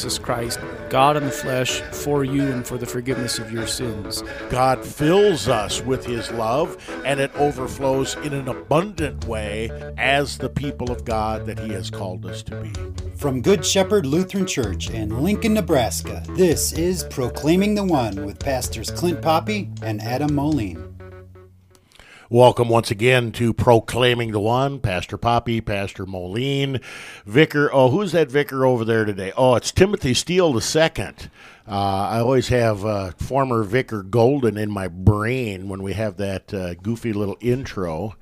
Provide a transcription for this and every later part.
Jesus Christ, God in the flesh, for you and for the forgiveness of your sins. God fills us with His love, and it overflows in an abundant way as the people of God that He has called us to be. From Good Shepherd Lutheran Church in Lincoln, Nebraska, this is Proclaiming the One with Pastors Clint Poppy and Adam Moline. Welcome once again to Proclaiming the One. Pastor Poppy, Pastor Moline, Vicar. Oh, who's that vicar over there today? Oh, it's Timothy Steele II. Uh, I always have uh, former Vicar Golden in my brain when we have that uh, goofy little intro,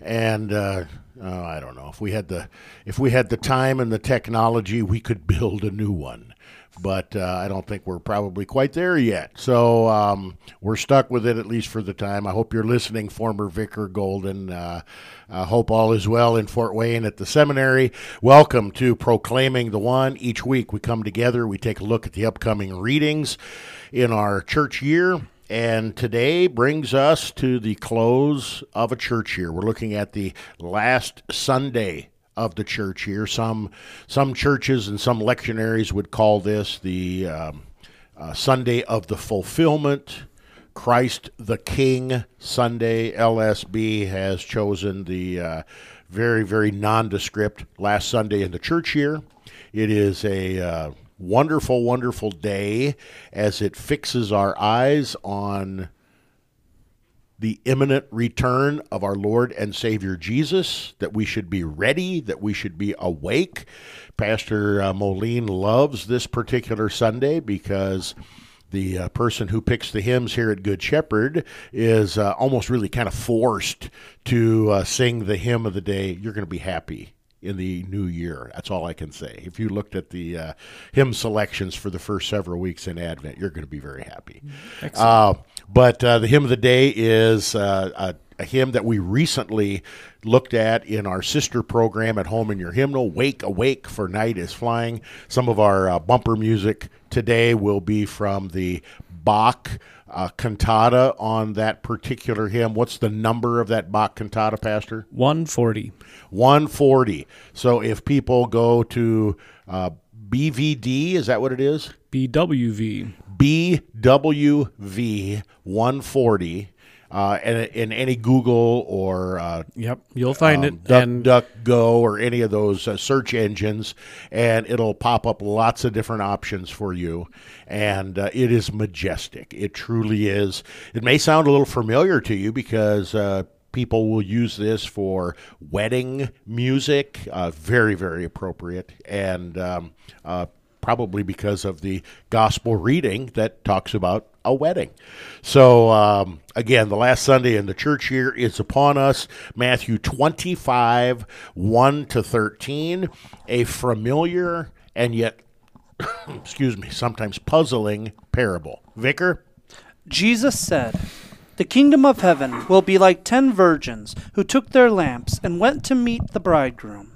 and uh, oh, I don't know if we had the if we had the time and the technology, we could build a new one but uh, I don't think we're probably quite there yet. So um, we're stuck with it at least for the time. I hope you're listening, former Vicar Golden. Uh, I hope all is well in Fort Wayne at the seminary. Welcome to Proclaiming the One. Each week we come together, we take a look at the upcoming readings in our church year. And today brings us to the close of a church year. We're looking at the last Sunday of the church here. Some some churches and some lectionaries would call this the um, uh, Sunday of the fulfillment. Christ the King Sunday. LSB has chosen the uh, very very nondescript last Sunday in the church year. It is a uh, wonderful wonderful day as it fixes our eyes on the imminent return of our Lord and Savior Jesus, that we should be ready, that we should be awake. Pastor uh, Moline loves this particular Sunday because the uh, person who picks the hymns here at Good Shepherd is uh, almost really kind of forced to uh, sing the hymn of the day. You're going to be happy in the new year. That's all I can say. If you looked at the uh, hymn selections for the first several weeks in Advent, you're going to be very happy. Uh, but uh, the hymn of the day is uh, a, a, hymn that we recently looked at in our sister program at home in your hymnal, Wake Awake for Night is Flying. Some of our uh, bumper music today will be from the Bach uh, cantata on that particular hymn. What's the number of that Bach cantata, Pastor? 140. 140. So if people go to uh, BVD, is that what it is? BWV. BWV 140. Uh, in, in any Google or uh, yep, you'll find um, it. Duck, and DuckGo or any of those uh, search engines, and it'll pop up lots of different options for you. And uh, it is majestic. It truly is. It may sound a little familiar to you because uh, people will use this for wedding music. Uh, very, very appropriate. And um, uh, probably because of the gospel reading that talks about a wedding. So, um, again, the last Sunday in the church year is upon us. Matthew 25, 1 to 13, a familiar and yet, excuse me, sometimes puzzling parable. Vicar? Jesus said, The kingdom of heaven will be like ten virgins who took their lamps and went to meet the bridegroom.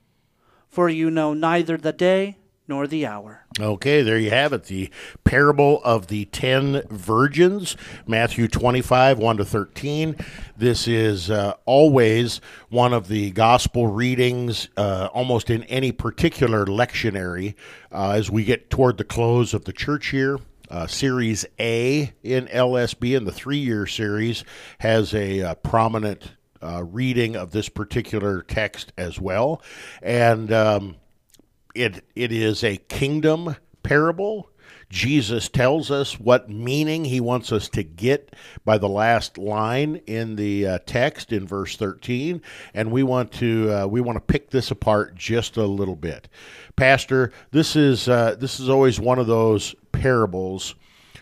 for you know neither the day nor the hour. Okay, there you have it. The parable of the ten virgins, Matthew 25, 1 to 13. This is uh, always one of the gospel readings, uh, almost in any particular lectionary, uh, as we get toward the close of the church year. Uh, series A in LSB, and the three year series has a uh, prominent uh, reading of this particular text as well. And um, it it is a kingdom parable. Jesus tells us what meaning he wants us to get by the last line in the uh, text in verse 13, and we want to uh, we want to pick this apart just a little bit. Pastor, this is uh, this is always one of those parables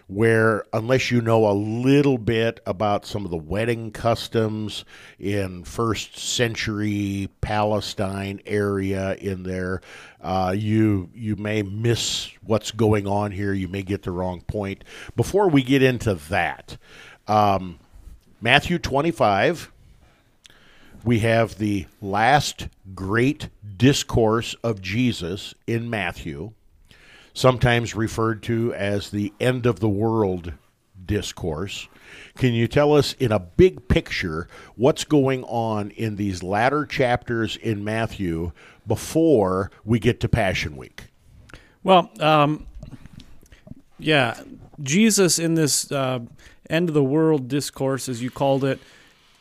where unless you know a little bit about some of the wedding customs in first century Palestine area in there, uh, you you may miss what's going on here. You may get the wrong point. Before we get into that, um, Matthew twenty five. We have the last great discourse of Jesus in Matthew sometimes referred to as the end of the world discourse. Can you tell us in a big picture what's going on in these latter chapters in Matthew before we get to Passion Week? Well, um, yeah, Jesus in this uh, end of the world discourse, as you called it,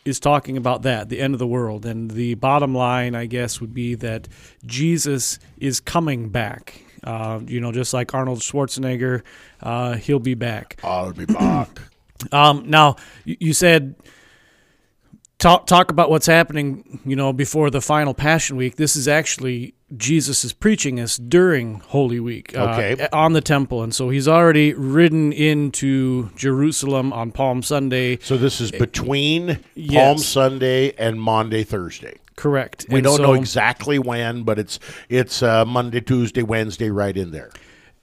is talking about that, the end of the world. And the bottom line, I guess, would be that Jesus is coming back. Uh, you know, just like Arnold Schwarzenegger, uh, he'll be back. I'll be back. Um, now, you, said talk talk about what's happening. You know, before the final Passion Week. This is actually Jesus is preaching us during Holy Week, uh, Okay. on the temple, and so he's already ridden into Jerusalem on Palm Sunday. So this is between Palm Sunday and Monday, Thursday. Correct. We And don't know exactly when, but it's it's uh, Monday, Tuesday, Wednesday, right in there.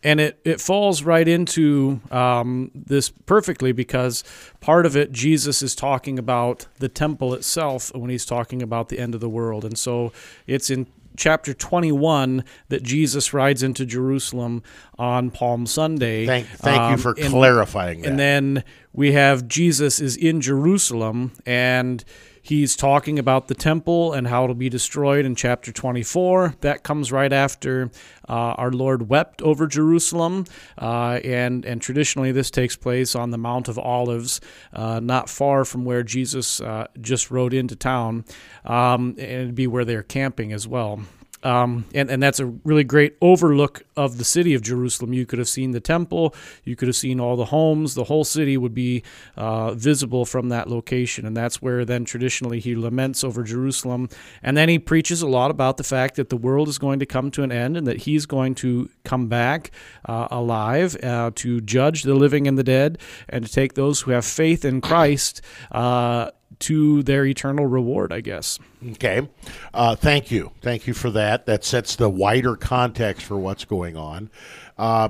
and it, it falls right into um, this perfectly because part of it jesus is talking about the temple itself when he's talking about the end of the world and so it's in chapter 21 that jesus rides into jerusalem on palm sunday Thank thank you Um, for and- clarifying that. and then we have Jesus is in Jerusalem and he's talking about the temple and how it'll be destroyed in chapter 24. That comes right after uh, our Lord wept over Jerusalem. Uh, and, and traditionally, this takes place on the Mount of Olives, uh, not far from where Jesus uh, just rode into town. Um, and it'd be where they're camping as well. Um, and, and that's a really great overlook of the city of Jerusalem. You could have seen the temple, you could have seen all the homes, the whole city would be uh, visible from that location. And that's where then traditionally he laments over Jerusalem. And then he preaches a lot about the fact that the world is going to come to an end and that he's going to come back uh, alive uh, to judge the living and the dead and to take those who have faith in Christ. To their eternal reward, I guess. Okay. Uh, thank you. Thank you for that. That sets the wider context for what's going on. Uh,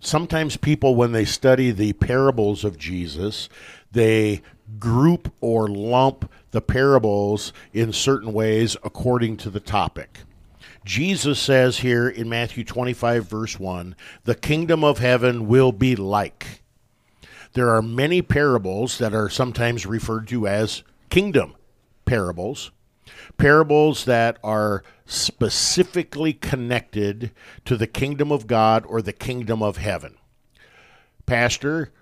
sometimes people, when they study the parables of Jesus, they group or lump the parables in certain ways according to the topic. Jesus says here in Matthew 25, verse 1, the kingdom of heaven will be like. There are many parables that are sometimes referred to as kingdom parables, parables that are specifically connected to the kingdom of God or the kingdom of heaven. Pastor,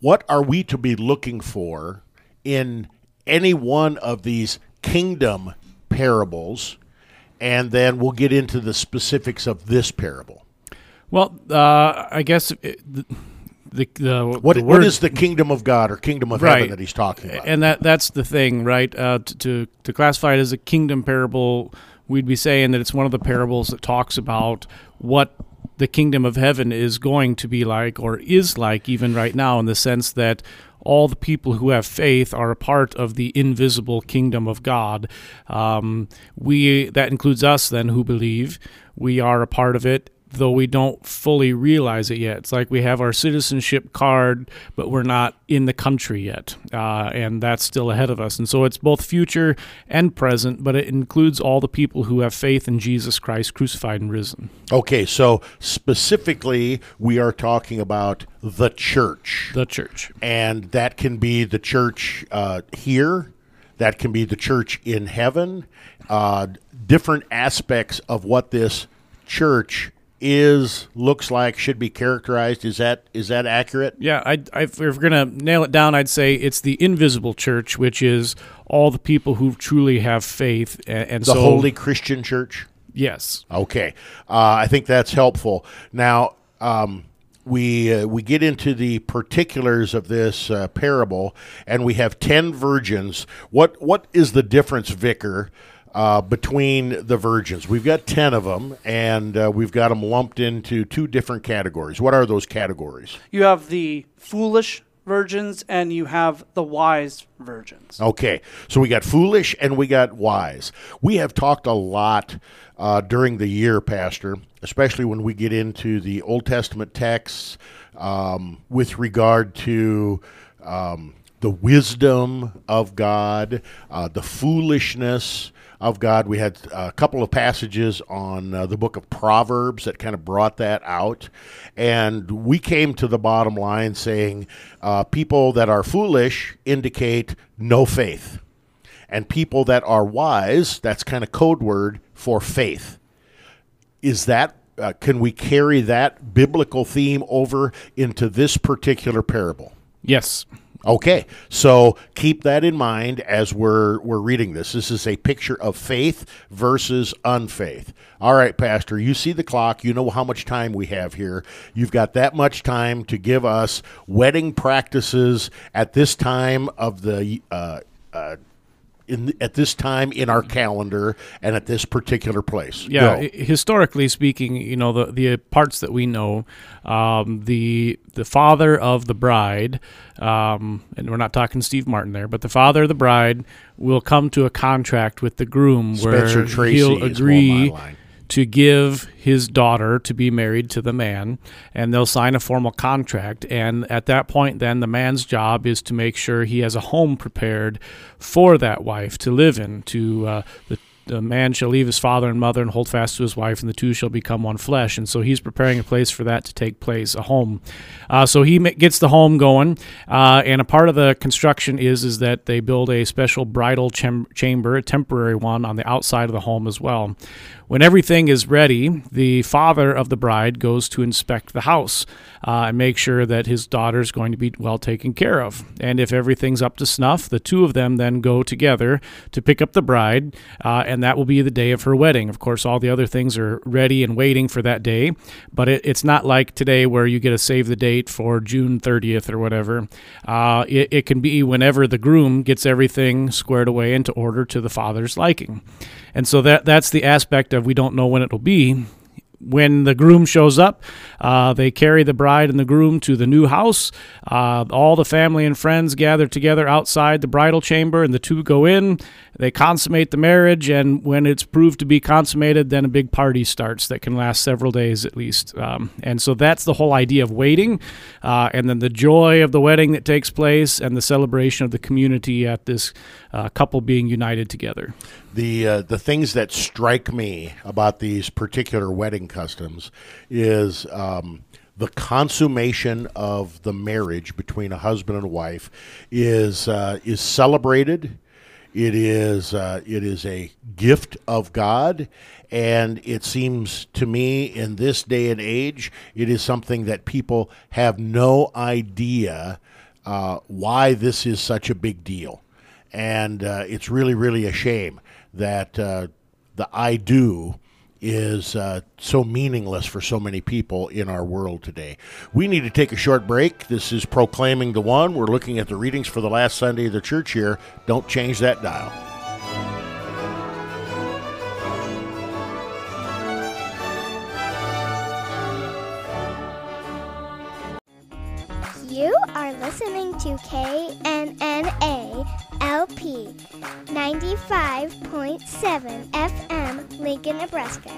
what are we to be looking for in any one of these kingdom parables? And then we'll get into the specifics of this parable. Well, uh, I guess it, the, the What, the word- is the kingdom of God or kingdom of Right. heaven that he's talking about? and that that's the thing, right? Uh, to, to to classify it as a kingdom parable, we'd be saying that it's one of the parables that talks about what the kingdom of heaven is going to be like, or is like, even right now, in the sense that all the people who have faith are a part of the invisible kingdom of God. Um, we that includes us then who believe we are a part of it though we don't fully realize it yet. It's like we have our citizenship card, but we're not in the country yet, uh, and that's still ahead of us. And so it's both future and present, but it includes all the people who have faith in Jesus Christ crucified and risen. Okay, so specifically, we are talking about the church. The church. and that can be the church uh, here, that can be the church in heaven, uh, different aspects of what this church is, looks like, should be characterized. Is that is that accurate? Yeah, I, I, if we're going to nail it down, I'd say it's the invisible church, which is all the people who truly have faith. And, and The so, Holy Christian Church. Yes. Okay, uh, I think that's helpful. Now, um, we uh, we get into the particulars of this uh, parable, and we have ten virgins. What what is the difference, Vicar? Uh, between the virgins, we've got ten of them, and uh, we've got them lumped into two different categories. What are those categories? You have the foolish virgins and you have the wise virgins. Okay, so we got foolish and we got wise. We have talked a lot uh, during the year, Pastor, especially when we get into the Old Testament texts um, with regard to. Um, the wisdom of God, uh, the foolishness of God. We had a couple of passages on uh, the book of Proverbs that kind of brought that out. And we came to the bottom line saying uh, people that are foolish indicate no faith. And people that are wise, that's kind of code word for faith. Is that uh, can we carry that biblical theme over into this particular parable? Yes. Okay, so keep that in mind as we're we're reading this. This is a picture of faith versus unfaith. All right, Pastor, you see the clock. You know how much time we have here. You've got that much time to give us wedding practices at this time of the uh, uh, in at this time in our calendar and at this particular place. Yeah, Go. historically speaking, you know the the parts that we know, um, the the father of the bride, um, and we're not talking Steve Martin there, but the father of the bride will come to a contract with the groom Spencer where Tracy he'll agree. To give his daughter to be married to the man and they'll sign a formal contract and at that point then the man's job is to make sure he has a home prepared for that wife to live in to uh, the the man shall leave his father and mother and hold fast to his wife, and the two shall become one flesh. And so he's preparing a place for that to take place, a home. Uh, so he gets the home going, uh, and a part of the construction is is that they build a special bridal cham- chamber, a temporary one, on the outside of the home as well. When everything is ready, the father of the bride goes to inspect the house uh, and make sure that his daughter is going to be well taken care of. And if everything's up to snuff, the two of them then go together to pick up the bride, uh, and that will be the day of her wedding. Of course, all the other things are ready and waiting for that day, but it, it's not like today where you get to save the date for June 30th or whatever. Uh, it, it can be whenever the groom gets everything squared away into order to the father's liking. And so that that's the aspect of we don't know when it'll be. When the groom shows up, uh, they carry the bride and the groom to the new house. Uh, all the family and friends gather together outside the bridal chamber, and the two go in. They consummate the marriage, and when it's proved to be consummated, then a big party starts that can last several days at least. Um, and so that's the whole idea of waiting, uh, and then the joy of the wedding that takes place, and the celebration of the community at this uh, couple being united together. the uh, the things that strike me about these particular wedding customs is um, the consummation of the marriage between a husband and a wife is uh, is celebrated. It is uh, it is a gift of God, and it seems to me in this day and age, it is something that people have no idea uh, why this is such a big deal. And uh, it's really, really a shame that uh, the I do is uh, so meaningless for so many people in our world today. We need to take a short break. This is Proclaiming the One. We're looking at the readings for the last Sunday of the church year. Don't change that dial. You are listening to KNNA LP 95.7 FM Lincoln, Nebraska.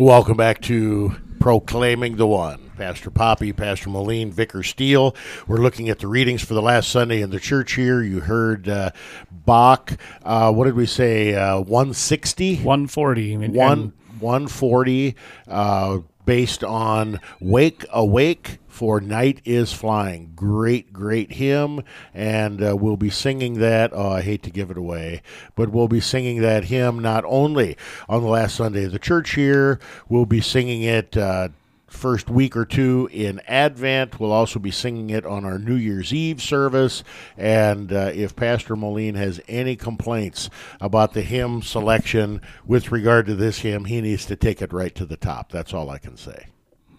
Welcome back to Proclaiming the One. Pastor Poppy, Pastor Moline, Vicar Steele. We're looking at the readings for the last Sunday in the church here. You heard uh, Bach, uh, what did we say, uh, 160? 140. and- One. and 140, uh, based on Wake Awake for Night is Flying. Great, great hymn, and uh, we'll be singing that. Oh, I hate to give it away, but we'll be singing that hymn not only on the last Sunday of the church here, we'll be singing it. Uh, first week or two in Advent. We'll also be singing it on our New Year's Eve service. And uh, if Pastor Moline has any complaints about the hymn selection with regard to this hymn, he needs to take it right to the top. That's all I can say.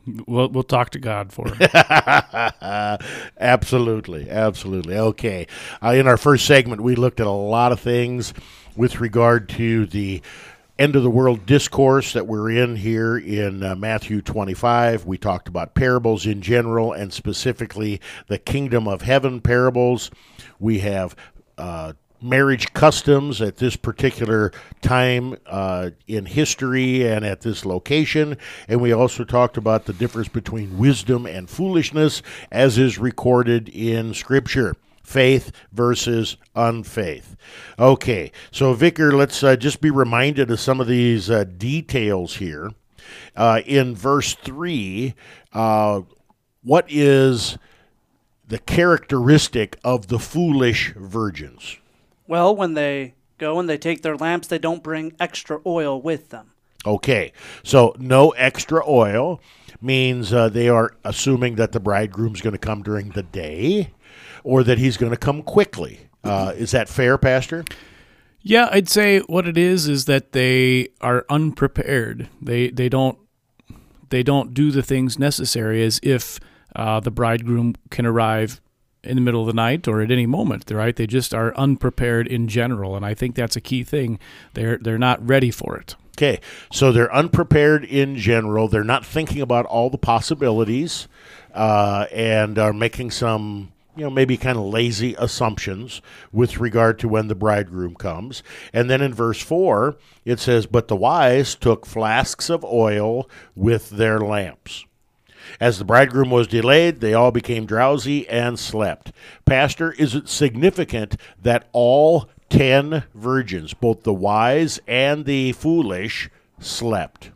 We'll, we'll talk to God for it. absolutely, absolutely. Okay. Uh, in our first segment, we looked at a lot of things with regard to the end of the world discourse that we're in here in uh, Matthew 25. We talked about parables in general and specifically the kingdom of heaven parables. We have uh, marriage customs at this particular time uh, in history and at this location. And we also talked about the difference between wisdom and foolishness as is recorded in Scripture faith versus unfaith. Okay, so Vicar, let's uh, just be reminded of some of these uh, details here. Uh, in verse 3, uh, what is the characteristic of the foolish virgins? Well, when they go and they take their lamps, they don't bring extra oil with them. Okay, so no extra oil means uh, they are assuming that the bridegroom's going to come during the day or that he's going to come quickly. Uh, is that fair, Pastor? Yeah, I'd say what it is is that they are unprepared. They they don't they don't do the things necessary as if uh, the bridegroom can arrive in the middle of the night or at any moment. Right? They just are unprepared in general, and I think that's a key thing. They're they're not ready for it. Okay, so they're unprepared in general. They're not thinking about all the possibilities, uh, and are making some you know, maybe kind of lazy assumptions with regard to when the bridegroom comes. And then in verse 4, it says, But the wise took flasks of oil with their lamps. As the bridegroom was delayed, they all became drowsy and slept. Pastor, is it significant that all ten virgins, both the wise and the foolish, slept?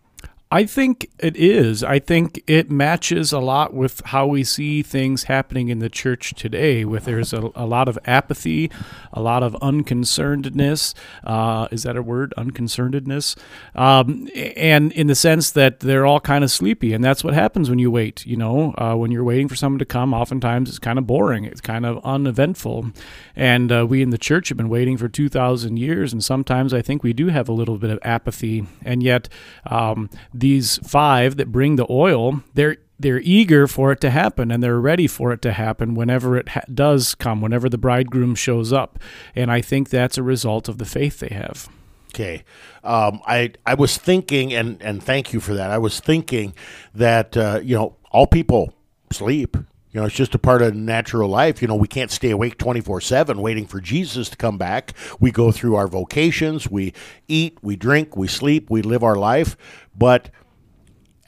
I think it is. I think it matches a lot with how we see things happening in the church today, with there's a, a lot of apathy, a lot of unconcernedness. Uh, is that a word? Unconcernedness? Um, and in the sense that they're all kind of sleepy. And that's what happens when you wait. You know, uh, when you're waiting for someone to come, oftentimes it's kind of boring, it's kind of uneventful. And uh, we in the church have been waiting for 2,000 years. And sometimes I think we do have a little bit of apathy. And yet, um, these five that bring the oil, they're they're eager for it to happen and they're ready for it to happen whenever it ha- does come, whenever the bridegroom shows up. And I think that's a result of the faith they have. Okay, um, I I was thinking, and and thank you for that. I was thinking that uh, you know all people sleep. You know, it's just a part of natural life. You know, we can't stay awake 24 7 waiting for Jesus to come back. We go through our vocations, we eat, we drink, we sleep, we live our life. But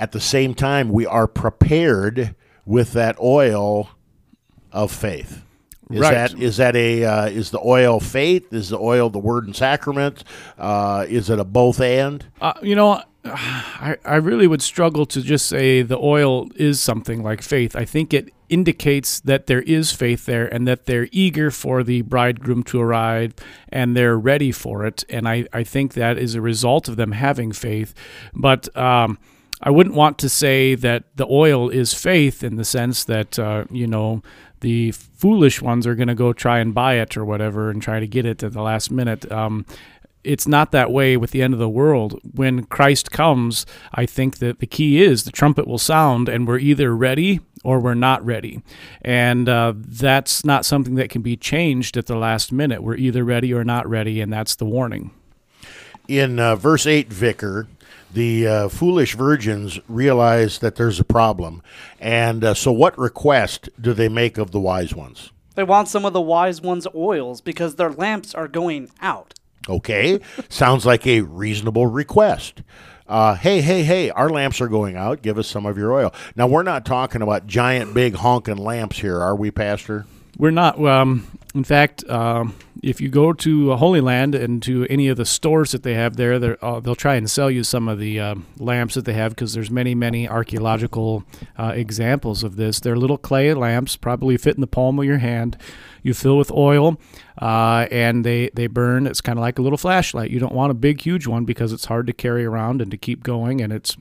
at the same time, we are prepared with that oil of faith. Is Right. that is that a uh, is the oil faith? Is the oil the word and sacrament? Uh, is it a both and? Uh, you know, I, I really would struggle to just say the oil is something like faith. I think it indicates that there is faith there and that they're eager for the bridegroom to arrive and they're ready for it. And I, I think that is a result of them having faith. But um, I wouldn't want to say that the oil is faith in the sense that, uh, you know, the foolish ones are going to go try and buy it or whatever and try to get it at the last minute. Um, it's not that way with the end of the world. When Christ comes, I think that the key is the trumpet will sound, and we're either ready or we're not ready. And uh, that's not something that can be changed at the last minute. We're either ready or not ready, and that's the warning. in uh, verse 8, Vicar, the uh, foolish virgins realize that there's a problem. And uh, so, what request do they make of the wise ones? They want some of the wise ones' oils because their lamps are going out. Okay, sounds like a reasonable request. Uh, hey, hey, hey, our lamps are going out. Give us some of your oil. Now, we're not talking about giant, big, honking lamps here, are we, Pastor? We're not. Um, in fact, um, if you go to Holy Land and to any of the stores that they have there, uh, they'll try and sell you some of the uh, lamps that they have because there's many, many archaeological uh, examples of this. They're little clay lamps, probably fit in the palm of your hand. You fill with oil, uh, and they they burn. It's kind of like a little flashlight. You don't want a big, huge one because it's hard to carry around and to keep going, and it's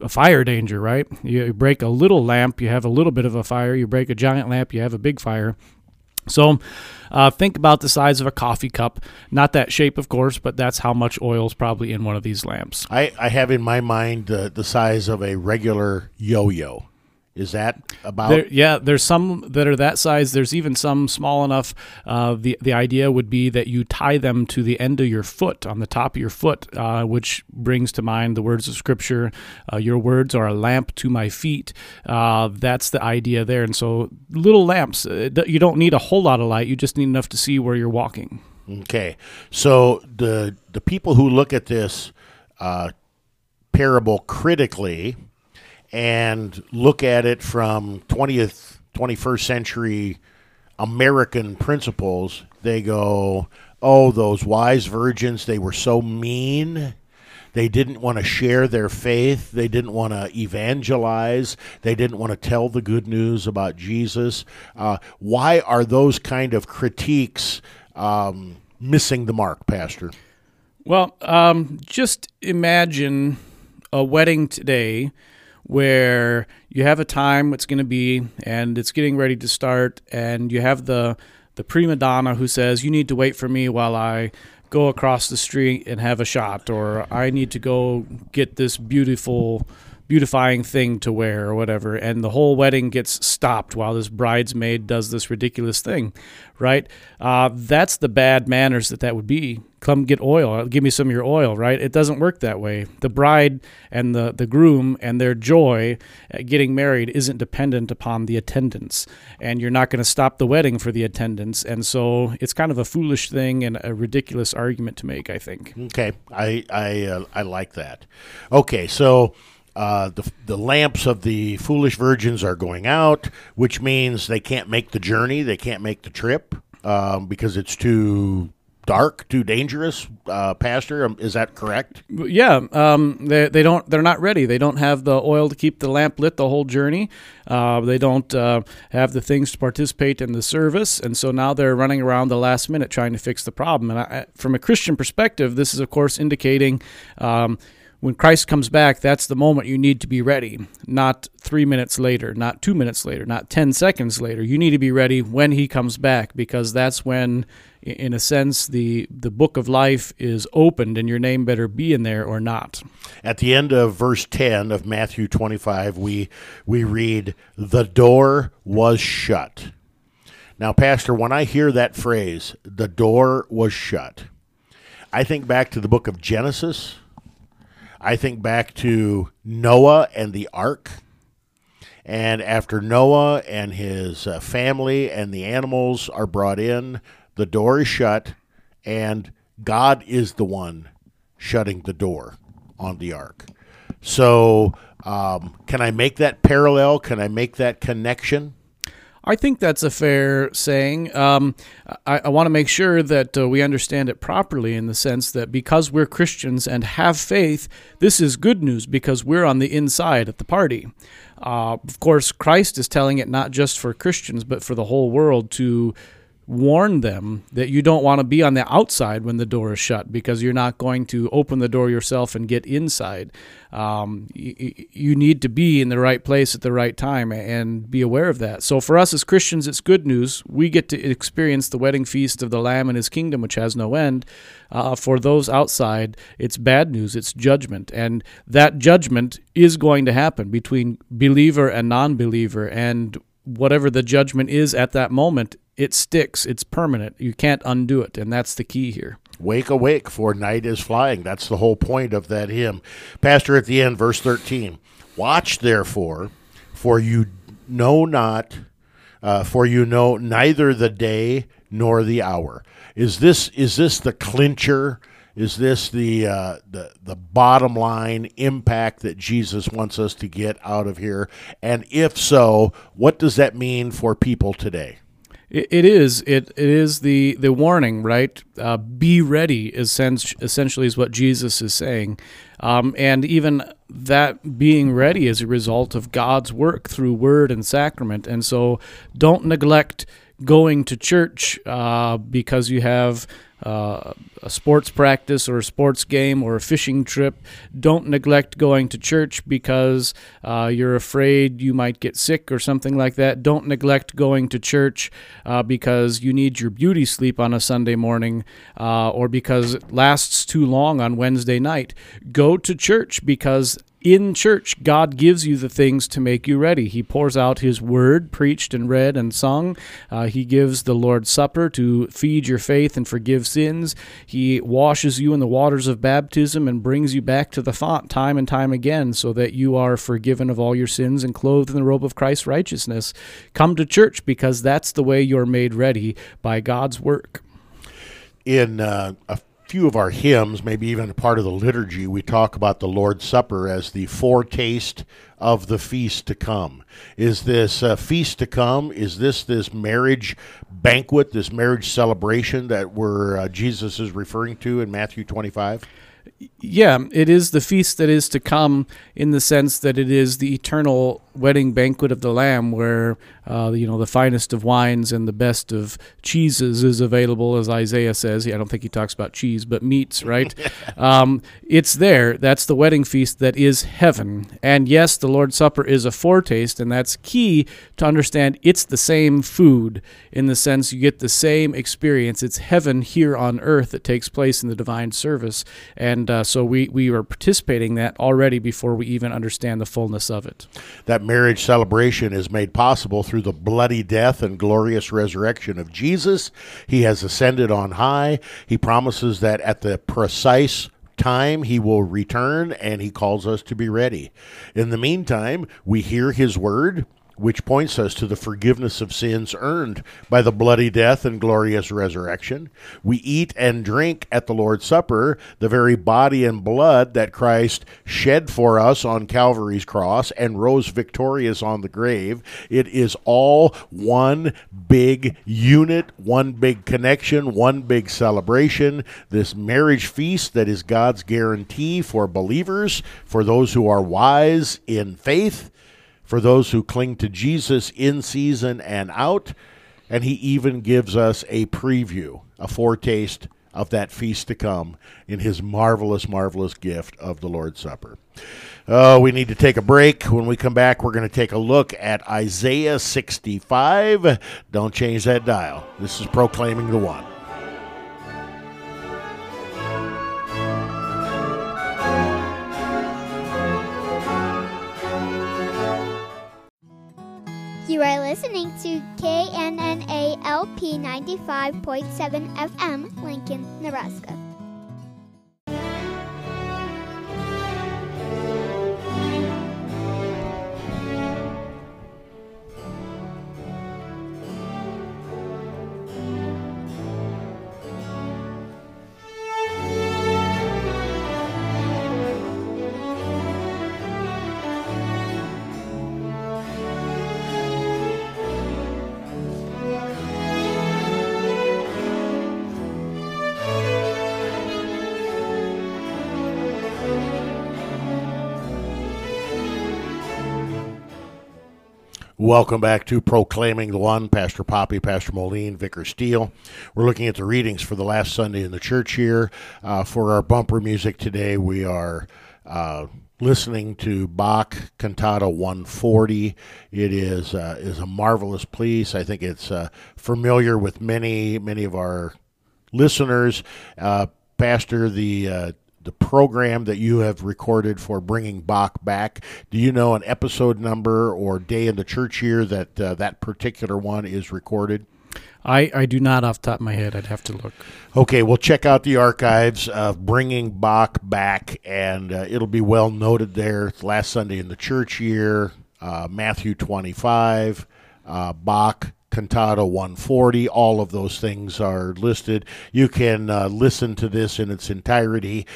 a fire danger, right? You break a little lamp, you have a little bit of a fire. You break a giant lamp, you have a big fire. So, uh, think about the size of a coffee cup. Not that shape, of course, but that's how much oil is probably in one of these lamps. I, I have in my mind uh, the size of a regular yo-yo. Is that about? There, yeah, there's some that are that size. There's even some small enough. Uh, the the idea would be that you tie them to the end of your foot, on the top of your foot, uh, which brings to mind the words of Scripture. Uh, your words are a lamp to my feet. Uh, that's the idea there. And so, little lamps. uh, You don't need a whole lot of light. You just need enough to see where you're walking. Okay, so the the people who look at this uh, parable critically and look at it from twentieth twenty first century American principles, they go, "Oh, those wise virgins! They were so mean." They didn't want to share their faith. They didn't want to evangelize. They didn't want to tell the good news about Jesus. Uh, why are those kind of critiques um, missing the mark, Pastor? Well, um, just imagine a wedding today where you have a time it's going to be and it's getting ready to start and you have the the prima donna who says you need to wait for me while I go across the street and have a shot or I need to go get this beautiful beautifying thing to wear or whatever and the whole wedding gets stopped while this bridesmaid does this ridiculous thing right? Uh, that's the bad manners that that would be. Come get oil. Give me some of your oil right? It doesn't work that way. The bride and the, the groom and their joy at getting married isn't dependent upon the attendance and you're not going to stop the wedding for the attendance and so it's kind of a foolish thing and a ridiculous argument to make i think. Okay, I I uh, I like that. Okay, so uh, the the lamps of the foolish virgins are going out, which means they can't make the journey. They can't make the trip um, because it's too dark, too dangerous. Uh, Pastor, um, is that correct? yeah um, they, they don't they're not ready they don't have the oil to keep the lamp lit the whole journey uh, they don't uh, have the things to participate in the service and so now they're running around the last minute trying to fix the problem and I, from a christian perspective this is of course indicating um, when Christ comes back, that's the moment you need to be ready, not three minutes later, not two minutes later, not 10 seconds later. You need to be ready when he comes back because that's when, in a sense, the, the book of life is opened and your name better be in there or not. At the end of verse 10 of Matthew 25, we, we read, The door was shut. Now, Pastor, when I hear that phrase, the door was shut, I think back to the book of Genesis. I think back to Noah and the ark. And after Noah and his uh, family and the animals are brought in, the door is shut, and God is the one shutting the door on the ark. So, um, can I make that parallel? Can I make that connection? I think that's a fair saying. Um, I, I want to make sure that uh, we understand it properly in the sense that because we're Christians and have faith, this is good news because we're on the inside at the party. Uh, of course, Christ is telling it not just for Christians, but for the whole world to warn them that you don't want to be on the outside when the door is shut because you're not going to open the door yourself and get inside. Um, you, you need to be in the right place at the right time and be aware of that. So for us as Christians, it's good news. We get to experience the wedding feast of the Lamb and His kingdom, which has no end. Uh, for those outside, it's bad news. It's judgment, and that judgment is going to happen between believer and non-believer, and whatever the judgment is at that moment, it sticks. It's permanent. You can't undo it, and that's the key here. Wake awake, for night is flying. That's the whole point of that hymn. Pastor, at the end, verse 13 Watch therefore, for you know not, uh, for you know neither the day nor the hour. Is this is this the clincher? Is this the uh, the the bottom line impact that Jesus wants us to get out of here? And if so, what does that mean for people today? It, it is. It it is the the warning, right? Uh, be ready. Essentially, is what Jesus is saying, um, and even that being ready is a result of God's work through word and sacrament. And so, don't neglect going to church uh, because you have uh, a sports practice or a sports game or a fishing trip. Don't neglect going to church because uh, you're afraid you might get sick or something like that. Don't neglect going to church uh, because you need your beauty sleep on a Sunday morning uh, or because it lasts too long on Wednesday night. Go to church because in church, God gives you the things to make you ready. He pours out His word, preached and read and sung. Uh, he gives the Lord's Supper to feed your faith and forgive sins. He washes you in the waters of baptism and brings you back to the font time and time again so that you are forgiven of all your sins and clothed in the robe of Christ's righteousness. Come to church because that's the way you're made ready by God's work. In uh, a few of our hymns, maybe even a part of the liturgy, we talk about the Lord's Supper as the foretaste of the feast to come. Is this uh, feast to come? Is this this marriage banquet, this marriage celebration that we're, uh, Jesus is referring to in Matthew 25? Yeah, it is the feast that is to come in the sense that it is the eternal wedding banquet of the Lamb, where uh, you know the finest of wines and the best of cheeses is available, as Isaiah says. I don't think he talks about cheese, but meats, right? um, it's there. That's the wedding feast that is heaven. And yes, the Lord's Supper is a foretaste, and that's key to understand. It's the same food in the sense you get the same experience. It's heaven here on earth that takes place in the divine service, and uh, so we we are participating that already before we even understand the fullness of it. That marriage celebration is made possible through the bloody death and glorious resurrection of Jesus. He has ascended on high. He promises that at the precise time he will return and he calls us to be ready. In the meantime, we hear his word which points us to the forgiveness of sins earned by the bloody death and glorious resurrection. We eat and drink at the Lord's Supper the very body and blood that Christ shed for us on Calvary's cross and rose victorious on the grave. It is all one big unit, one big connection, one big celebration. This marriage feast that is God's guarantee for believers, for those who are wise in faith for those who cling to Jesus in season and out. And he even gives us a preview, a foretaste of that feast to come in his marvelous, marvelous gift of the Lord's Supper. Oh, we need to take a break. When we come back, we're going to take a look at Isaiah 65. Don't change that dial. This is Proclaiming the One. 95.7 FM, Lincoln, Nebraska. Welcome back to Proclaiming the One. Pastor Poppy, Pastor Moline, Vicar Steele. We're looking at the readings for the last Sunday in the church here. Uh, for our bumper music today, we are uh, listening to Bach Cantata 140. It is uh, is a marvelous piece. I think it's uh, familiar with many many of our listeners. Uh, Pastor, the uh, the program that you have recorded for bringing Bach back. Do you know an episode number or day in the church year that uh, that particular one is recorded? I, I do not off the top of my head. I'd have to look. Okay, well, check out the archives of Bringing Bach Back, and uh, it'll be well noted there. Last Sunday in the church year, uh, Matthew 25, uh, Bach Cantata 140. All of those things are listed. You can uh, listen to this in its entirety.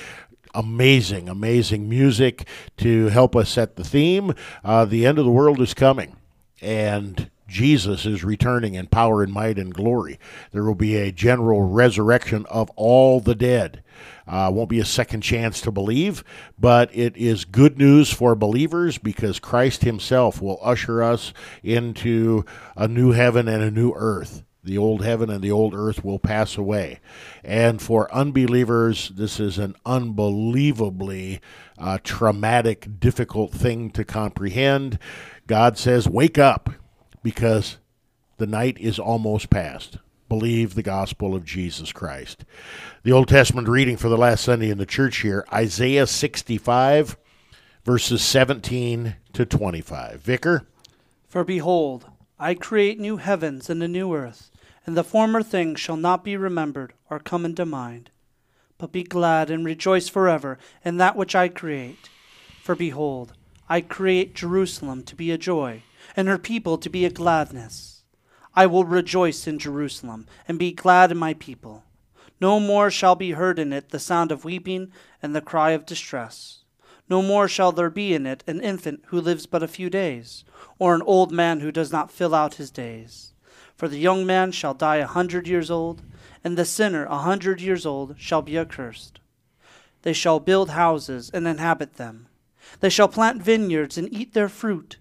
Amazing, amazing music to help us set the theme. Uh, the end of the world is coming. And Jesus is returning in power and might and glory. There will be a general resurrection of all the dead. Uh, won't be a second chance to believe, but it is good news for believers because Christ Himself will usher us into a new heaven and a new earth. The old heaven and the old earth will pass away. And for unbelievers, this is an unbelievably uh, traumatic, difficult thing to comprehend. God says, Wake up because the night is almost past. Believe the gospel of Jesus Christ. The Old Testament reading for the last Sunday in the church here Isaiah 65, verses 17 to 25. Vicar? For behold, I create new heavens and a new earth, and the former things shall not be remembered or come into mind. But be glad and rejoice forever in that which I create. For behold, I create Jerusalem to be a joy, and her people to be a gladness. I will rejoice in Jerusalem, and be glad in my people. No more shall be heard in it the sound of weeping and the cry of distress. No more shall there be in it an infant who lives but a few days, or an old man who does not fill out his days. For the young man shall die a hundred years old, and the sinner a hundred years old shall be accursed. They shall build houses and inhabit them. They shall plant vineyards and eat their fruit.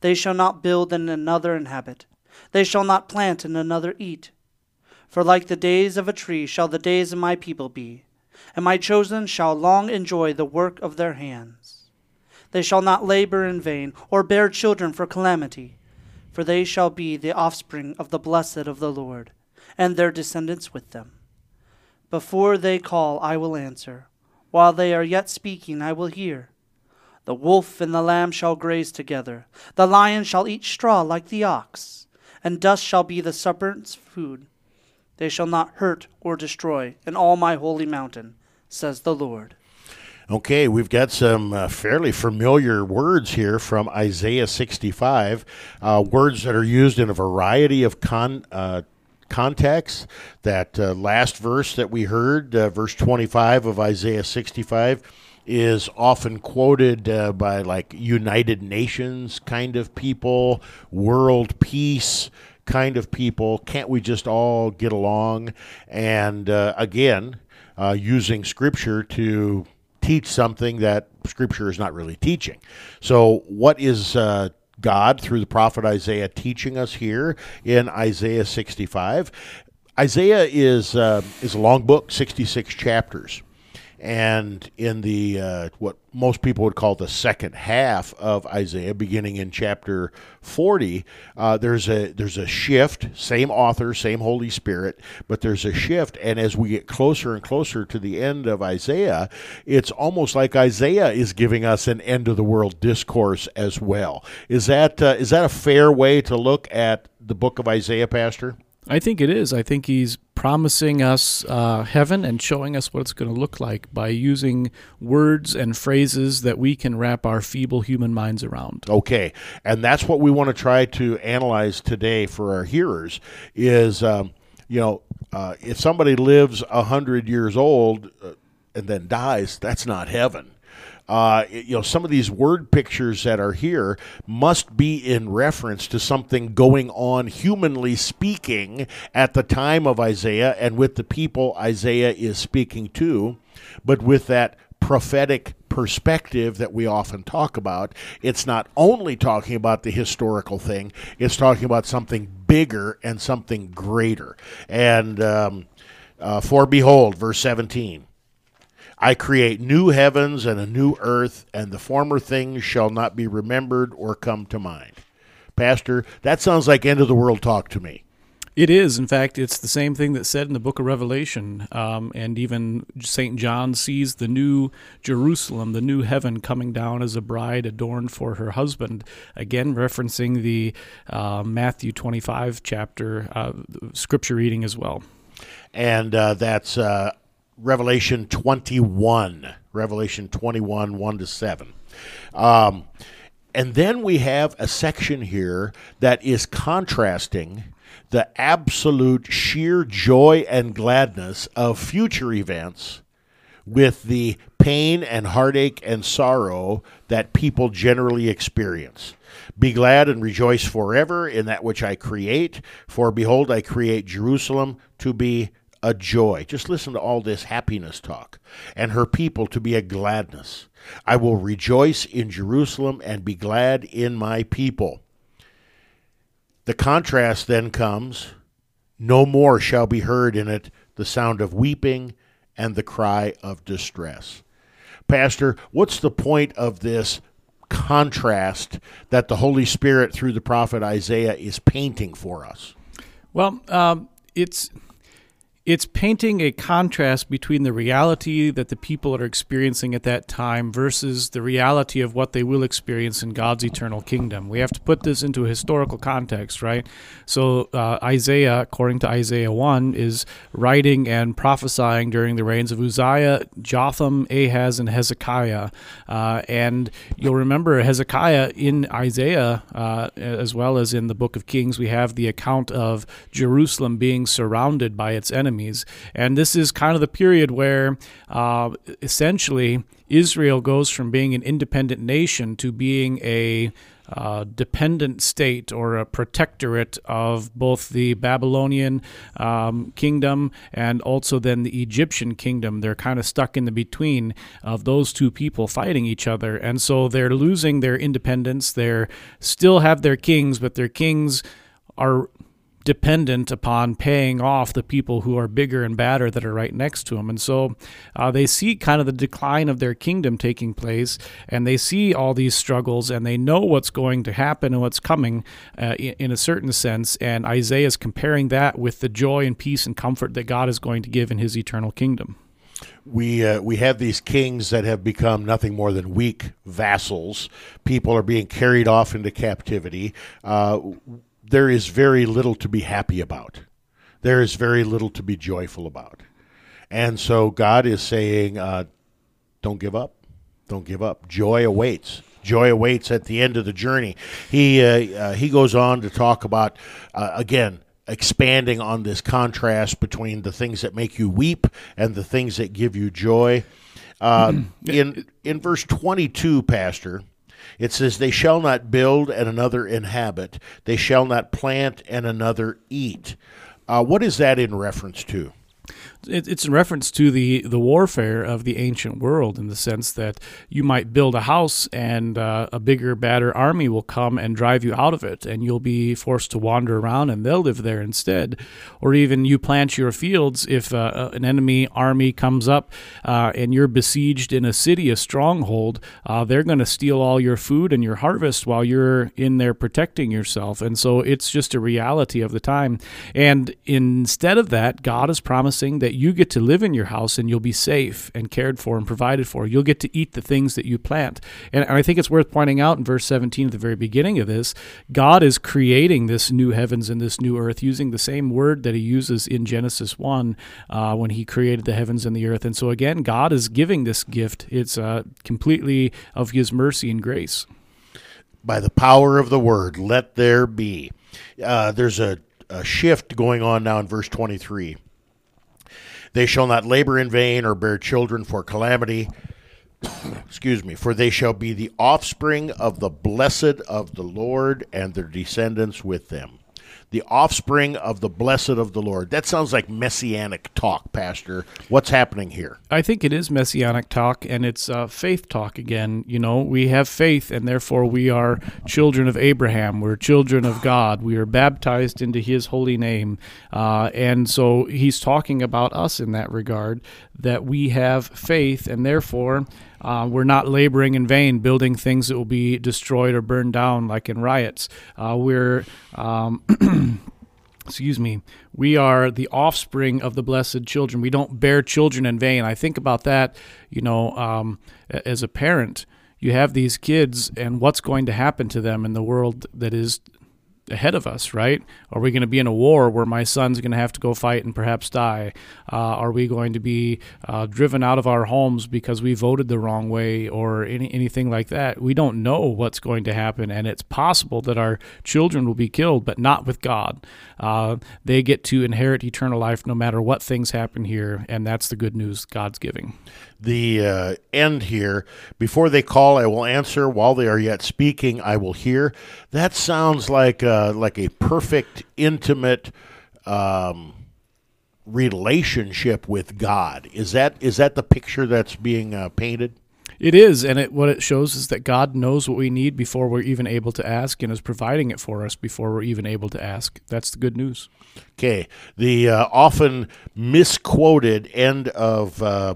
They shall not build and another inhabit. They shall not plant and another eat. For like the days of a tree shall the days of my people be, and my chosen shall long enjoy the work of their hands. They shall not labor in vain, or bear children for calamity, for they shall be the offspring of the blessed of the Lord and their descendants with them. Before they call, I will answer. While they are yet speaking, I will hear. The wolf and the lamb shall graze together. The lion shall eat straw like the ox, and dust shall be the serpent's food. They shall not hurt or destroy in all my holy mountain, says the Lord. Okay, we've got some uh, fairly familiar words here from Isaiah 65, uh, words that are used in a variety of con, uh, context. That uh, last verse that we heard, uh, verse 25 of Isaiah 65, is often quoted uh, by like United Nations kind of people, world peace kind of people. Can't we just all get along? And uh, again, uh, using scripture to teach something that scripture is not really teaching. So, what is uh, God through the prophet Isaiah teaching us here in Isaiah 65. Isaiah is uh, is a long book, 66 chapters. And in the uh, what most people would call the second half of Isaiah, beginning in chapter 40, uh, there's a there's a shift. Same author, same Holy Spirit, but there's a shift. And as we get closer and closer to the end of Isaiah, it's almost like Isaiah is giving us an end of the world discourse as well. Is that uh, is that a fair way to look at the book of Isaiah, Pastor? I think it is. I think he's promising us uh, heaven and showing us what it's going to look like by using words and phrases that we can wrap our feeble human minds around. Okay, and that's what we want to try to analyze today for our hearers. Is um, you know, uh, if somebody lives a hundred years old uh, and then dies, that's not heaven uh, you know, some of these word pictures that are here must be in reference to something going on, humanly speaking, at the time of Isaiah and with the people Isaiah is speaking to, but with that prophetic perspective that we often talk about. It's not only talking about the historical thing, it's talking about something bigger and something greater. And um, uh, for behold, verse 17 I create new heavens and a new earth, and the former things shall not be remembered or come to mind. Pastor, that sounds like end of the world talk to me. It is. In fact, it's the same thing that's said in the book of Revelation. Um, and even St. John sees the new Jerusalem, the new heaven coming down as a bride adorned for her husband. Again, referencing the uh, Matthew 25 chapter uh, scripture reading as well. And uh, that's uh, Revelation 21. Revelation 21, 1 to 7. Um, and then we have a section here that is contrasting the absolute sheer joy and gladness of future events with the pain and heartache and sorrow that people generally experience. Be glad and rejoice forever in that which I create, for behold, I create Jerusalem to be a joy. Just listen to all this happiness talk. And her people to be a gladness. I will rejoice in Jerusalem and be glad in my people. The contrast then comes no more shall be heard in it the sound of weeping and the cry of distress. Pastor, what's the point of this contrast that the Holy Spirit through the prophet Isaiah is painting for us? Well, um, it's it's painting a contrast between the reality that the people are experiencing at that time versus the reality of what they will experience in God's eternal kingdom. We have to put this into a historical context, right? So, uh, Isaiah, according to Isaiah 1, is writing and prophesying during the reigns of Uzziah, Jotham, Ahaz, and Hezekiah. Uh, and you'll remember Hezekiah in Isaiah, uh, as well as in the book of Kings, we have the account of Jerusalem being surrounded by its enemies enemies. And this is kind of the period where uh, essentially Israel goes from being an independent nation to being a uh, dependent state or a protectorate of both the Babylonian um, kingdom and also then the Egyptian kingdom. They're kind of stuck in the between of those two people fighting each other. And so they're losing their independence. They still have their kings, but their kings are dependent upon paying off the people who are bigger and badder that are right next to them. And so uh, they see kind of the decline of their kingdom taking place, and they see all these struggles, and they know what's going to happen and what's coming uh, in, in, a certain sense. And Isaiah is comparing that with the joy and peace and comfort that God is going to give in his eternal kingdom. We uh, we have these kings that have become nothing more than weak vassals. People are being carried off into captivity uh, there is very little to be happy about. There is very little to be joyful about. And so God is saying, uh, don't give up. Don't give up. Joy awaits. Joy awaits at the end of the journey. He, uh, uh, he goes on to talk about, uh, again, expanding on this contrast between the things that make you weep and the things that give you joy. Uh, in, in verse 22, Pastor, it says, They shall not build and another inhabit, they shall not plant and another eat. Uh, what is that in reference to? It, it's in reference to the, the warfare of the ancient world in the sense that you might build a house and uh, a bigger, badder army will come and drive you out of it, and you'll be forced to wander around and they'll live there instead. Or even you plant your fields if uh, uh an enemy army comes up uh, and you're besieged in a city, a stronghold, uh, they're going to steal all your food and your harvest while you're in there protecting yourself. And so it's just a reality of the time. And instead of that, God is promising that that you get to live in your house and you'll be safe and cared for and provided for. You'll get to eat the things that you plant. And I think it's worth pointing out in verse 17 at the very beginning of this, God is creating this new heavens and this new earth using the same word that he uses in Genesis 1 uh, when he created the heavens and the earth. And so again, God is giving this gift. It's uh, completely of his mercy and grace. By the power of the word, let there be. Uh, there's a, a shift going on now in verse 23. They shall not labor in vain or bear children for calamity. Excuse me, for they shall be the offspring of the blessed of the Lord and their descendants with them the offspring of the blessed of the Lord. That sounds like messianic talk, Pastor. What's happening here? I think it is messianic talk, and it's uh, faith talk again. You know, we have faith, and therefore we are children of Abraham. We're children of God. We are baptized into his holy name. Uh, and so he's talking about us in that regard that we have faith, and therefore uh, we're not laboring in vain, building things that will be destroyed or burned down, like in riots. Uh, we're um, excuse me, we are the offspring of the blessed children. We don't bear children in vain. I think about that, you know, um, as a parent. You have these kids, and what's going to happen to them in the world that is ahead of us, right? Are we going to be in a war where my son's going to have to go fight and perhaps die? Uh, are we going to be uh, driven out of our homes because we voted the wrong way or any, anything like that? We don't know what's going to happen, and it's possible that our children will be killed, but not with God. Uh, they get to inherit eternal life no matter what things happen here, and that's the good news God's giving. The uh, end here before they call, I will answer. While they are yet speaking, I will hear. That sounds like uh, like a perfect, intimate. Um, relationship with God is that is that the picture that's being uh, painted it is, and it, what it shows is that God knows what we need before we're even able to ask, and is providing it for us before we're even able to ask. That's the good news. Okay, the uh, often misquoted end of. Uh,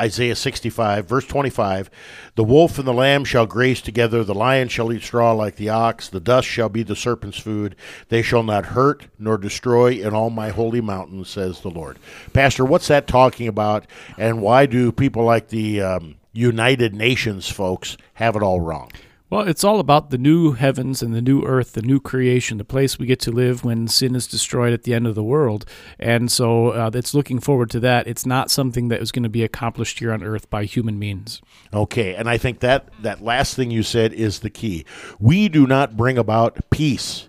Isaiah 65, verse 25 The wolf and the lamb shall graze together, the lion shall eat straw like the ox, the dust shall be the serpent's food. They shall not hurt nor destroy in all my holy mountains, says the Lord. Pastor, what's that talking about, and why do people like the um, United Nations folks have it all wrong? Well, it's all about the new heavens and the new earth, the new creation, the place we get to live when sin is destroyed at the end of the world. And so uh, it's looking forward to that. It's not something that is going to be accomplished here on earth by human means. Okay, and I think that that last thing you said is the key. We do not bring about peace.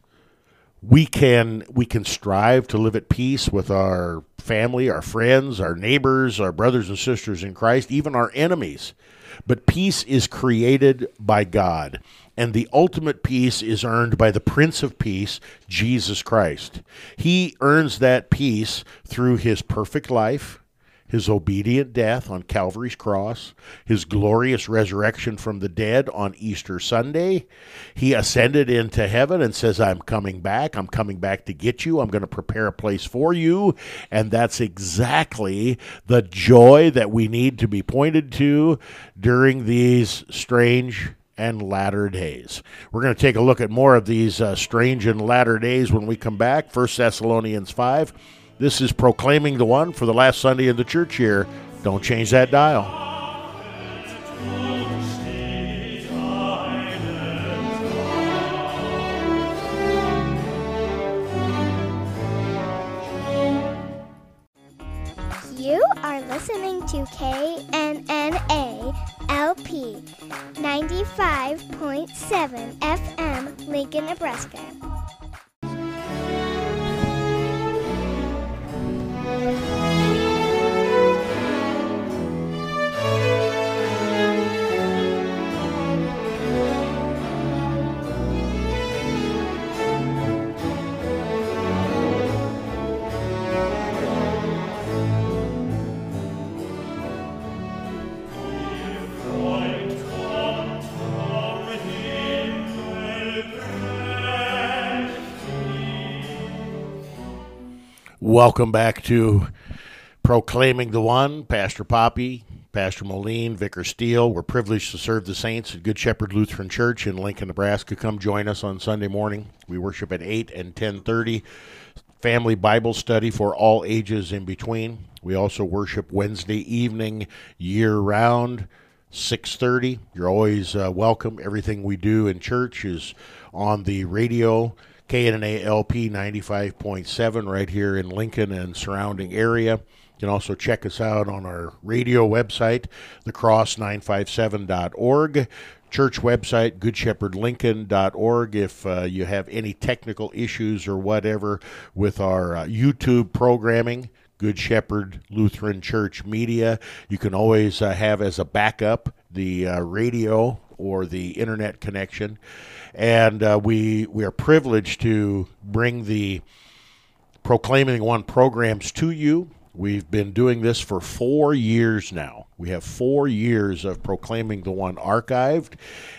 We can we can strive to live at peace with our family, our friends, our neighbors, our brothers and sisters in Christ, even our enemies. But peace is created by God, and the ultimate peace is earned by the Prince of Peace, Jesus Christ. He earns that peace through his perfect life, his obedient death on Calvary's cross, his glorious resurrection from the dead on Easter Sunday. He ascended into heaven and says, I'm coming back. I'm coming back to get you. I'm going to prepare a place for you. And that's exactly the joy that we need to be pointed to during these strange and latter days. We're going to take a look at more of these uh, strange and latter days when we come back. 1 Thessalonians 5. This is Proclaiming the One for the last Sunday in the church year. Don't change that dial. You are listening to KNNA LP 95.7 FM, Lincoln, Nebraska. thank you Welcome back to Proclaiming the One. Pastor Poppy, Pastor Moline, Vicar Steele. We're privileged to serve the saints at Good Shepherd Lutheran Church in Lincoln, Nebraska. Come join us on Sunday morning. We worship at 8 and 10:30. Family Bible study for all ages in between. We also worship Wednesday evening year round. 6:30. You're always uh, welcome. Everything we do in church is on the radio KNNA LP 95.7 right here in Lincoln and surrounding area. You can also check us out on our radio website, thecross957.org, church website, goodshepherdlincoln.org. If uh, you have any technical issues or whatever with our uh, YouTube programming, Good Shepherd Lutheran Church Media, you can always uh, have as a backup the uh, radio or the internet connection and uh, we we are privileged to bring the proclaiming one programs to you. We've been doing this for four years now. We have four years of proclaiming the one archived,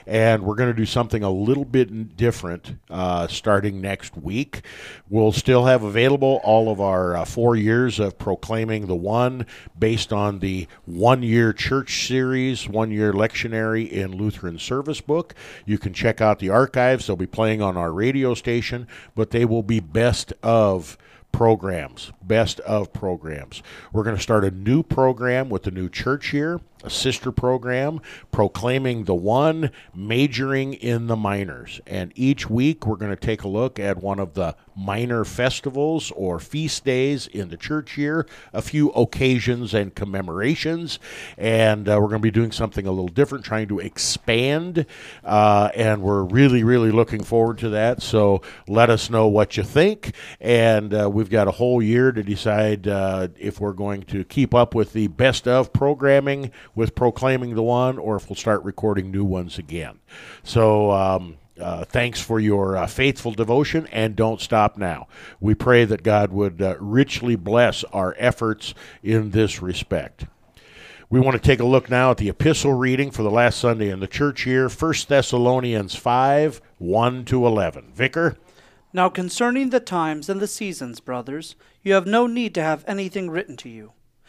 and we're going to do something a little bit different uh, starting next week. We'll still have available all of our uh, four years of proclaiming the one based on the one year church series, one year lectionary in Lutheran Service Book. You can check out the archives, they'll be playing on our radio station, but they will be best of programs, best of programs. We're going to start a new program with the new church year, a sister program, Proclaiming the One, majoring in the minors. And each week we're going to take a look at one of the minor festivals or feast days in the church year, a few occasions and commemorations. And uh, we're going to be doing something a little different, trying to expand. Uh, and we're really, really looking forward to that. So let us know what you think. And uh, we've got a whole year to decide uh, if we're going to keep up with the best of programming with Proclaiming the One or if we'll start recording new ones again. So, um, uh, thanks for your uh, faithful devotion and don't stop now. We pray that God would uh, richly bless our efforts in this respect. We want to take a look now at the epistle reading for the last Sunday in the church year, 1 Thessalonians 5 1 to 11. Vicar? Now concerning the times and the seasons, brothers, you have no need to have anything written to you.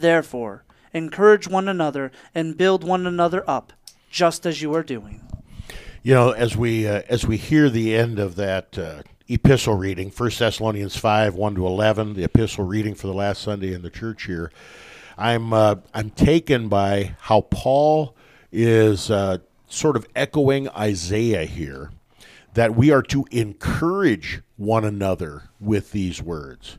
Therefore, encourage one another and build one another up, just as you are doing. You know, as we uh, as we hear the end of that uh, epistle reading, First Thessalonians five one to eleven, the epistle reading for the last Sunday in the church here, I'm uh, I'm taken by how Paul is uh, sort of echoing Isaiah here, that we are to encourage one another with these words.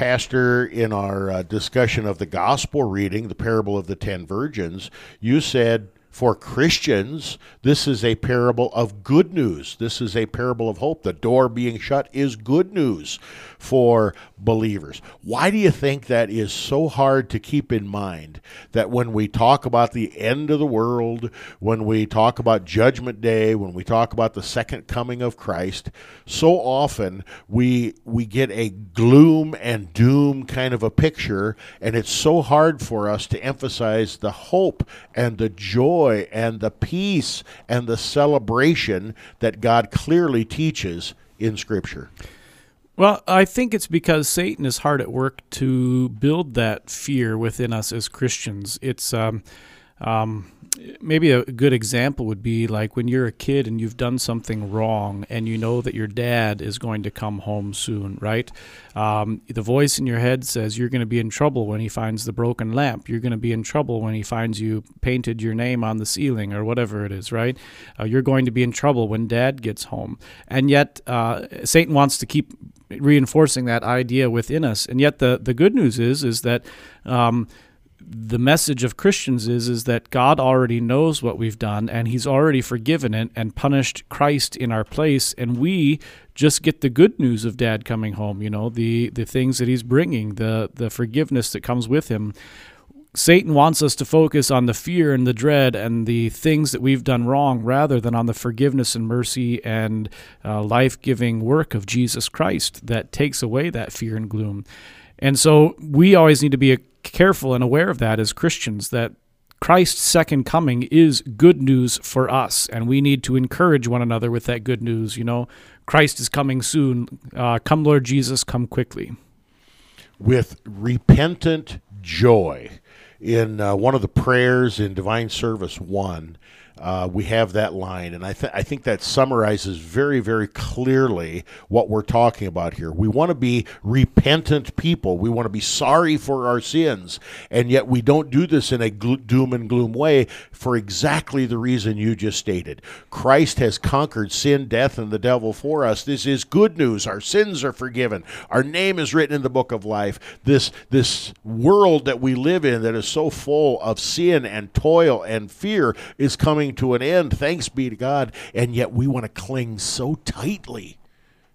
Pastor, in our uh, discussion of the gospel reading, the parable of the ten virgins, you said for Christians, this is a parable of good news. This is a parable of hope. The door being shut is good news for believers. Why do you think that is so hard to keep in mind? That when we talk about the end of the world, when we talk about Judgment Day, when we talk about the second coming of Christ, so often we we get a gloom and doom kind of a picture, and it's so hard for us to emphasize the hope and the joy and the peace and the celebration that God clearly teaches in Scripture. Well, I think it's because Satan is hard at work to build that fear within us as Christians. It's um, um, maybe a good example would be like when you're a kid and you've done something wrong and you know that your dad is going to come home soon, right? Um, the voice in your head says you're going to be in trouble when he finds the broken lamp. You're going to be in trouble when he finds you painted your name on the ceiling or whatever it is, right? Uh, you're going to be in trouble when dad gets home. And yet, uh, Satan wants to keep reinforcing that idea within us. And yet, the, the good news is, is that. Um, the message of Christians is is that God already knows what we've done and he's already forgiven it and punished Christ in our place and we just get the good news of dad coming home, you know, the the things that he's bringing, the the forgiveness that comes with him. Satan wants us to focus on the fear and the dread and the things that we've done wrong rather than on the forgiveness and mercy and uh, life giving work of Jesus Christ that takes away that fear and gloom. And so we always need to be careful and aware of that as Christians that Christ's second coming is good news for us, and we need to encourage one another with that good news. You know, Christ is coming soon. Uh, come, Lord Jesus, come quickly. With repentant joy, in uh, one of the prayers in Divine Service 1, uh, we have that line, and I, th- I think that summarizes very, very clearly what we're talking about here. We want to be repentant people. We want to be sorry for our sins, and yet we don't do this in a doom and gloom way for exactly the reason you just stated. Christ has conquered sin, death, and the devil for us. This is good news. Our sins are forgiven. Our name is written in the book of life. This this world that we live in that is so full of sin and toil and fear is coming to an end. Thanks be to God. And yet we want to cling so tightly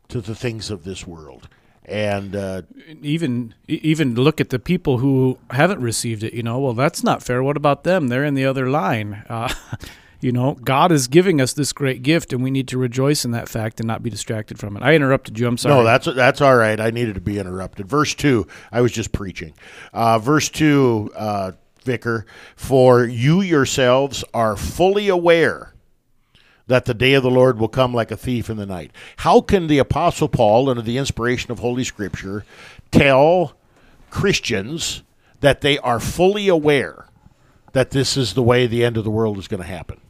to the things of this world. And uh, even even look at the people who haven't received it. You know, well, that's not fair. What about them? They're in the other line. Uh, you know, God is giving us this great gift, and we need to rejoice in that fact and not be distracted from it. I interrupted you. I'm sorry. No, that's that's all right. I needed to be interrupted. Verse two. I was just preaching. Uh, verse two, uh, Vicar. For you yourselves are fully aware that the day of the Lord will come like a thief in the night. How can the Apostle Paul, under the inspiration of Holy Scripture, tell Christians that they are fully aware that this is the way the end of the world is going to happen?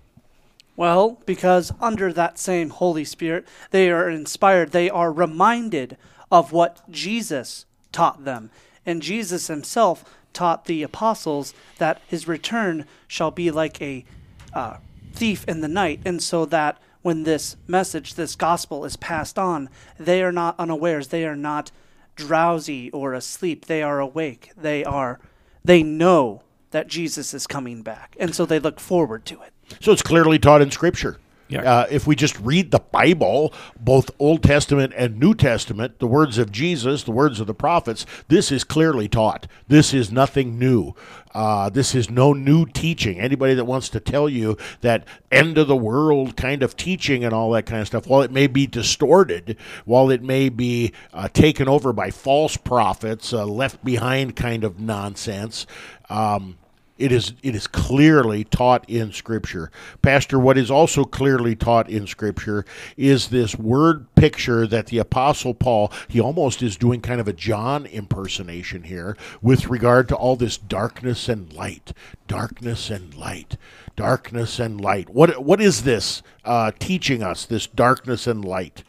Well, because under that same Holy Spirit, they are inspired, they are reminded of what Jesus taught them. And Jesus himself taught the apostles that his return shall be like a uh, thief in the night. And so that when this message, this gospel is passed on, they are not unawares, they are not drowsy or asleep, they are awake, they are, they know that Jesus is coming back. And so they look forward to it. So it's clearly taught in Scripture. Yeah. Uh, if we just read the Bible, both Old Testament and New Testament, the words of Jesus, the words of the prophets, this is clearly taught. This is nothing new. Uh, this is no new teaching. Anybody that wants to tell you that end of the world kind of teaching and all that kind of stuff, while it may be distorted, while it may be uh, taken over by false prophets, uh, left behind kind of nonsense, um, it is it is clearly taught in Scripture, Pastor. What is also clearly taught in Scripture is this word picture that the Apostle Paul he almost is doing kind of a John impersonation here with regard to all this darkness and light, darkness and light, darkness and light. What what is this uh, teaching us? This darkness and light.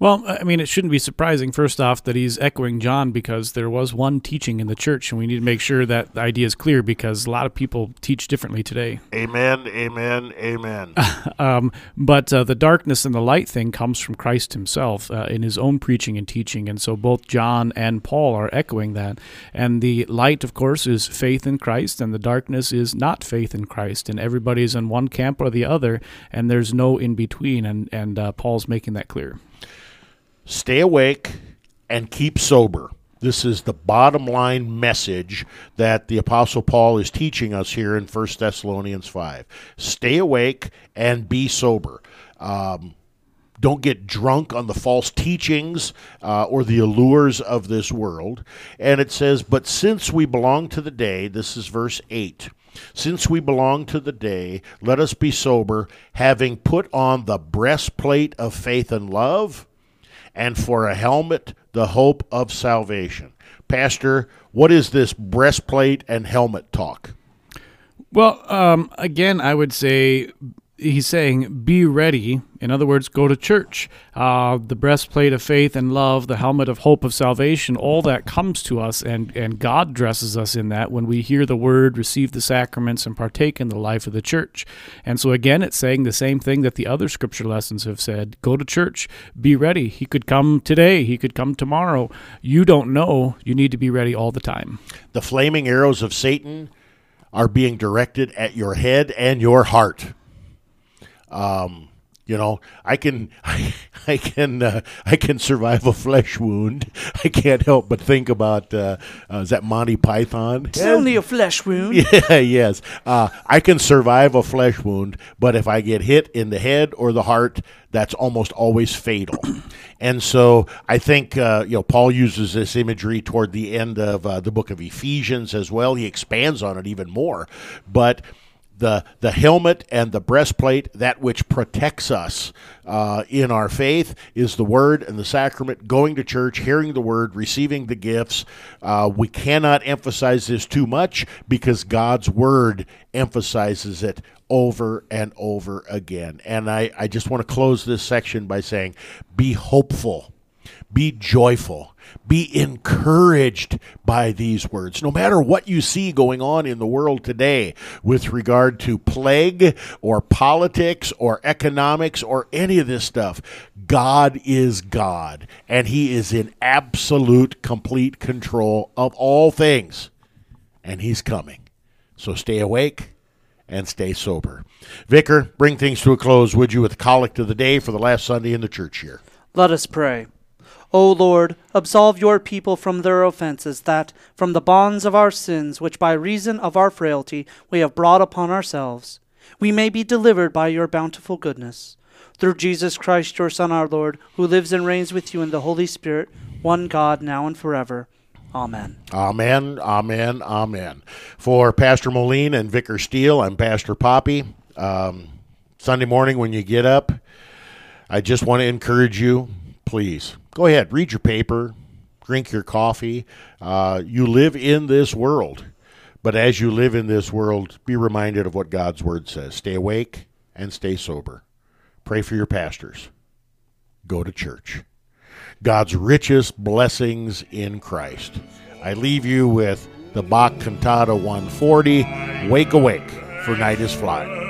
Well, I mean, it shouldn't be surprising, first off, that he's echoing John because there was one teaching in the church, and we need to make sure that the idea is clear because a lot of people teach differently today. Amen. Amen. Amen. Um, but uh, the darkness and the light thing comes from Christ himself uh, in his own preaching and teaching. And so both John and Paul are echoing that. And the light, of course, is faith in Christ, and the darkness is not faith in Christ. And everybody's in one camp or the other, and there's no in between. And, and uh, Paul's making that clear. Stay awake and keep sober. This is the bottom line message that the apostle Paul is teaching us here in 1 Thessalonians 5. Stay awake and be sober. Um, don't get drunk on the false teachings uh, or the allures of this world. And it says, But since we belong to the day, this is verse 8. Since we belong to the day, let us be sober, having put on the breastplate of faith and love, and for a helmet, the hope of salvation. Pastor, what is this breastplate and helmet talk? Well, um, again, I would say he's saying be ready. In other words, go to church. Uh, the breastplate of faith and love, the helmet of hope of salvation, all that comes to us, and, and God dresses us in that when we hear the word, receive the sacraments, and partake in the life of the church. And so, again, it's saying the same thing that the other scripture lessons have said go to church, be ready. He could come today, he could come tomorrow. You don't know. You need to be ready all the time. The flaming arrows of Satan are being directed at your head and your heart. Um, you know, I can, I, I can, uh, I can survive a flesh wound. I can't help but think about uh, uh, is that Monty Python? It's only a flesh wound. Yeah, yes. Uh, I can survive a flesh wound, but if I get hit in the head or the heart, that's almost always fatal. and so I think uh, you know Paul uses this imagery toward the end of uh, the book of Ephesians as well. He expands on it even more, but the the helmet and the breastplate, that which protects us uh, in our faith, is the Word and the sacrament. Going to church, hearing the Word, receiving the gifts. Uh, we cannot emphasize this too much because God's Word emphasizes it over and over again. And I, I just want to close this section by saying, be hopeful be joyful. Be encouraged by these words. No matter what you see going on in the world today with regard to plague or politics or economics or any of this stuff, God is God and He is in absolute, complete control of all things. And He's coming. So stay awake and stay sober. Vicar, bring things to a close, would you, with the collect of the day for the last Sunday in the church year? Let us pray. O Lord, absolve your people from their offenses, that, from the bonds of our sins, which by reason of our frailty we have brought upon ourselves, we may be delivered by your bountiful goodness. Through Jesus Christ, your Son, our Lord, who lives and reigns with you in the Holy Spirit, one God, now and forever. Amen. Amen, amen, amen. For Pastor Moline and Vicar Steele, I'm Pastor Poppy. Um, Sunday morning when you get up, I just want to encourage you, please go ahead, read your paper, drink your coffee. Uh, you live in this world. But as you live in this world, be reminded of what God's word says. Stay awake and stay sober. Pray for your pastors. Go to church. God's richest blessings in Christ. I leave you with the Bach Cantata 140, Wake Awake, for Night is Flying.